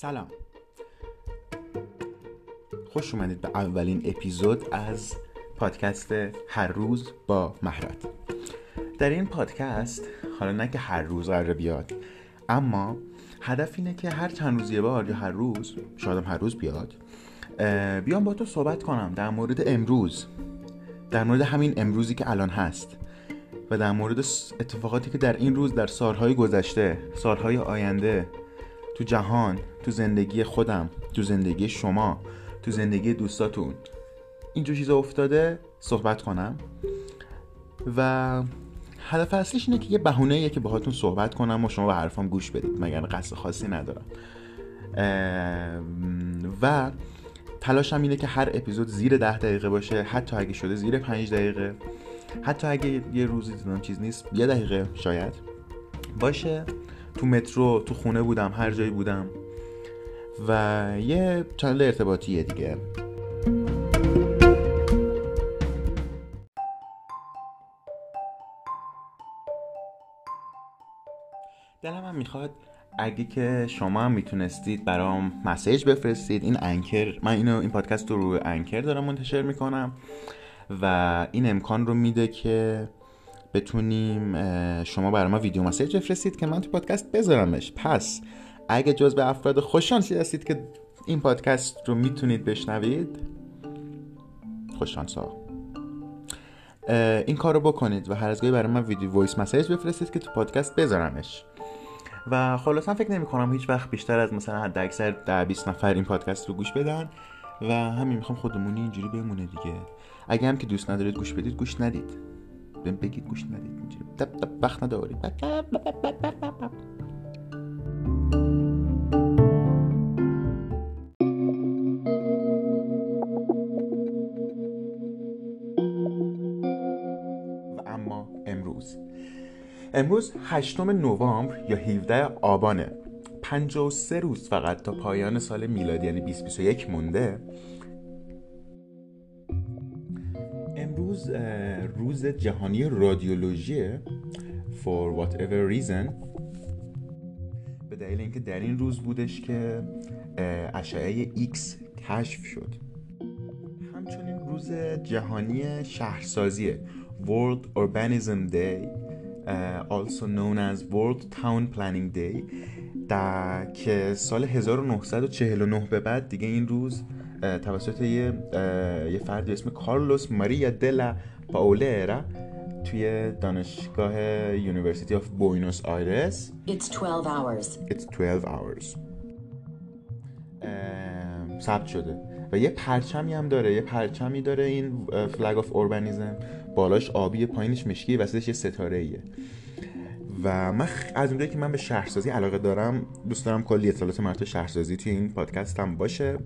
سلام. خوش اومدید به اولین اپیزود از پادکست هر روز با مهرت در این پادکست حالا نه که هر روز قرار بیاد اما هدف اینه که هر چند روز یه بار یا هر روز شاید هر روز بیاد بیام با تو صحبت کنم در مورد امروز. در مورد همین امروزی که الان هست و در مورد اتفاقاتی که در این روز در سالهای گذشته سالهای آینده تو جهان تو زندگی خودم تو زندگی شما تو زندگی دوستاتون. اینجور چیزا افتاده صحبت کنم. و هدف اصلیش اینه که یه بهونه که باهاتون صحبت کنم و شما به حرفام گوش بدید مگر قصد خاصی ندارم. و تلاشم اینه که هر اپیزود زیر ده دقیقه باشه حتی اگه شده زیر پنج دقیقه. حتی اگه یه روزی دیدم چیز نیست یه دقیقه شاید باشه. تو مترو تو خونه بودم هر جایی بودم. و یه چنل ارتباطیه دیگه. دلم هم می‌خواد اگه که شما هم می‌تونستید برام مسیج بفرستید. این انکر من اینو این پادکست رو روی انکر دارم منتشر می‌کنم. و این امکان رو میده که بتونیم شما برای ما video message بفرستید که من تو پادکست بذارمش. پس اگه جزو افراد خوششانسی هستید که این پادکست رو می‌تونید بشنوید خوششانسا این کار رو بکنید و هر از برای من video voice message بفرستید که تو پادکست بذارمش. و خلاصا فکر نمی کنم هیچ وقت بیشتر از مثلا حد اکثر ده 20 نفر این پادکست رو گوش بدن و همین می‌خوام خودمونی اینجوری بمونه دیگه. اگه هم که دوست ندارید گوش بدید گوش ندید. بهم بگید گوش ندید اینجوری دب دب بخ ندارید و اما امروز. امروز 8 نوامبر یا 17 آبانه. 53 روز فقط تا پایان سال میلادی یعنی 2021 مونده. امروز روز جهانی رادیولوژی for whatever reason. به دلیل اینکه در این روز بودش که اشعه X کشف شد. همچنین روز جهانی شهرسازی World Urbanism Day also known as World Town Planning Day در که سال 1949 به بعد دیگه این روز توسط یه یه فردی اسم کارلوس ماریا دلا پائولرا توی دانشگاه University of Buenos Aires. It's 12 hours. It's 12 hours. ثبت شده. و یه پرچمی هم داره یه پرچمی داره این flag of urbanism بالاش آبی پایینش مشکی وسطش یه ستاره ایه و من از اونجایی که من به شهرسازی علاقه دارم دوست دارم کلی اطلاعات مربوط شهرسازی توی این پادکست هم باشه.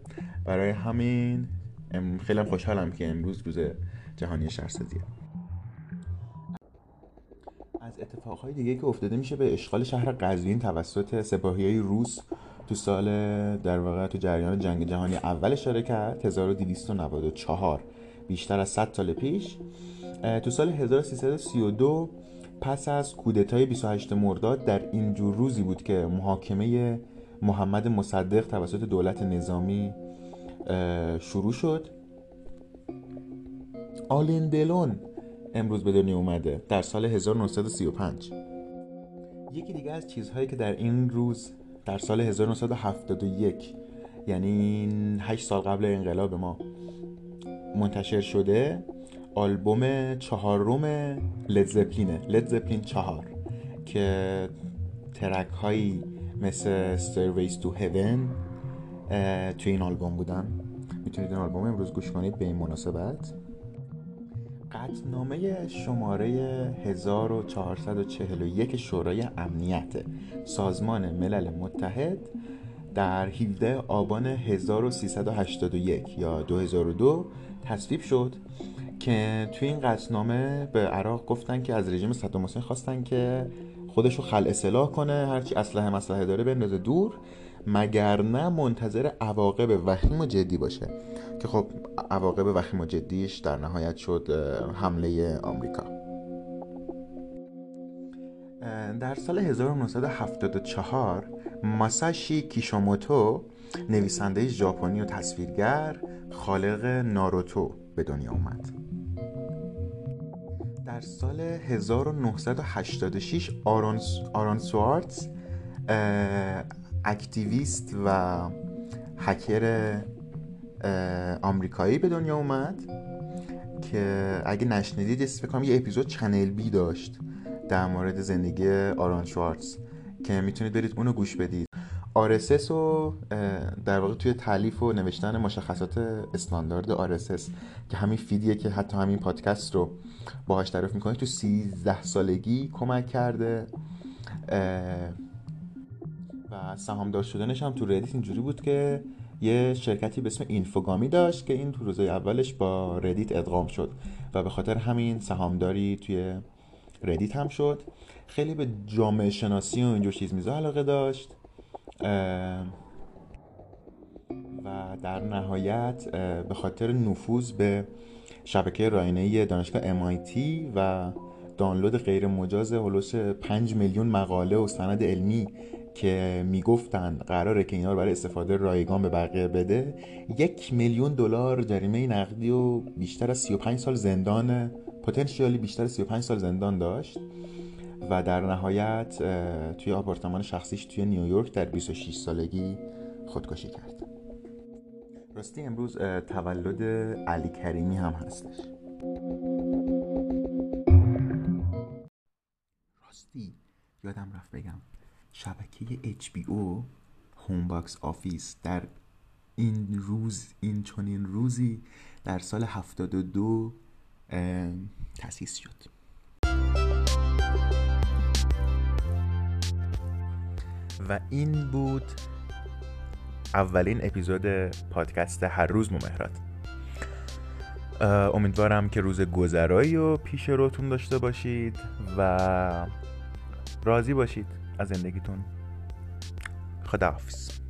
برای همین خیلی خوشحالم که امروز روز جهانی شهرسازیه. از اتفاقهای دیگه که افتاده میشه به اشغال شهر قزوین توسط سپاهی روس تو سال در واقع تو جریان جنگ جهانی اول اشاره کرد 1294 بیشتر از 100 سال پیش. تو سال 1332 پس از کودتای 28 مرداد در این جور روزی بود که محاکمه محمد مصدق توسط دولت نظامی شروع شد. آلین دلون امروز به دنیا اومده در سال 1935 یکی دیگه از چیزهایی که در این روز در سال 1971 یعنی 8 سال قبل انقلاب ما منتشر شده آلبوم چهارم لید زپلینه لید زپلین چهار که ترک هایی مثل Stairways to Heaven توی این آلبوم بودن. می‌تونید این آلبوم امروز گوش کنید به این مناسبت. قطنامه شماره 1441 شورای امنیت. سازمان ملل متحد در 17 آبان 1381 یا 2002 تصویب شد که توی این قطعنامه به عراق گفتن که از رژیم صدام حسین خواستن که خودش رو خل اصلاح کنه هرچی اسلحه مسلحه داره بندازه دور. مگر نه منتظر عواقب وخیم و جدی باشه؟ که خب عواقب وخیم و جدیش در نهایت شد حمله آمریکا. در سال 1974 ماساشی کیشوموتو نویسنده ژاپنی و تصویرگر خالق ناروتو به دنیا اومد در سال 1986 آرون, آرون سوارتز اکتیویست و هکر آمریکایی به دنیا اومد که اگه نشنیدید فکر کنم یه اپیزود چنل بی داشت در مورد زندگی آرون شوارتز که می‌تونید برید اونو گوش بدید. RSS رو در واقع توی تألیف و نوشتن مشخصات استاندارد RSS که همین feed یه که حتی همین پادکست رو باهاش تعریف می‌کنه تو 13 سالگی کمک کرده. و سهامدار شدنش هم تو Reddit اینجوری بود که یه شرکتی به اسم Infogami داشت که این تو روزای اولش با Reddit ادغام شد و به خاطر همین سهامداری توی Reddit هم شد. خیلی به جامعه شناسی و اینجور چیز میزا علاقه داشت. و در نهایت به خاطر نفوذ به شبکه راینه دانشگاه MIT و دانلود غیر مجاز هلوش 5 میلیون مقاله و سند علمی که می‌گفتن قراره که اینا رو برای استفاده رایگان به بقیه بده یک میلیون دلار جریمه نقدی و بیشتر از 35 سال زندان potentially بیشتر از 35 سال زندان داشت و در نهایت توی آپارتمان شخصیش توی نیویورک در 26 سالگی خودکشی کرد. راستی امروز تولد علی کریمی هم هستش. راستی یادم رفت بگم. شبکه HBO Home Box Office در این روز این چنین روزی در سال 72 تأسیس شد. و این بود اولین اپیزود پادکست هر روز ممهرات امیدوارم که روز گذرایی و پیش روتون داشته باشید و راضی باشید. از زندگیتون. خداحافظ.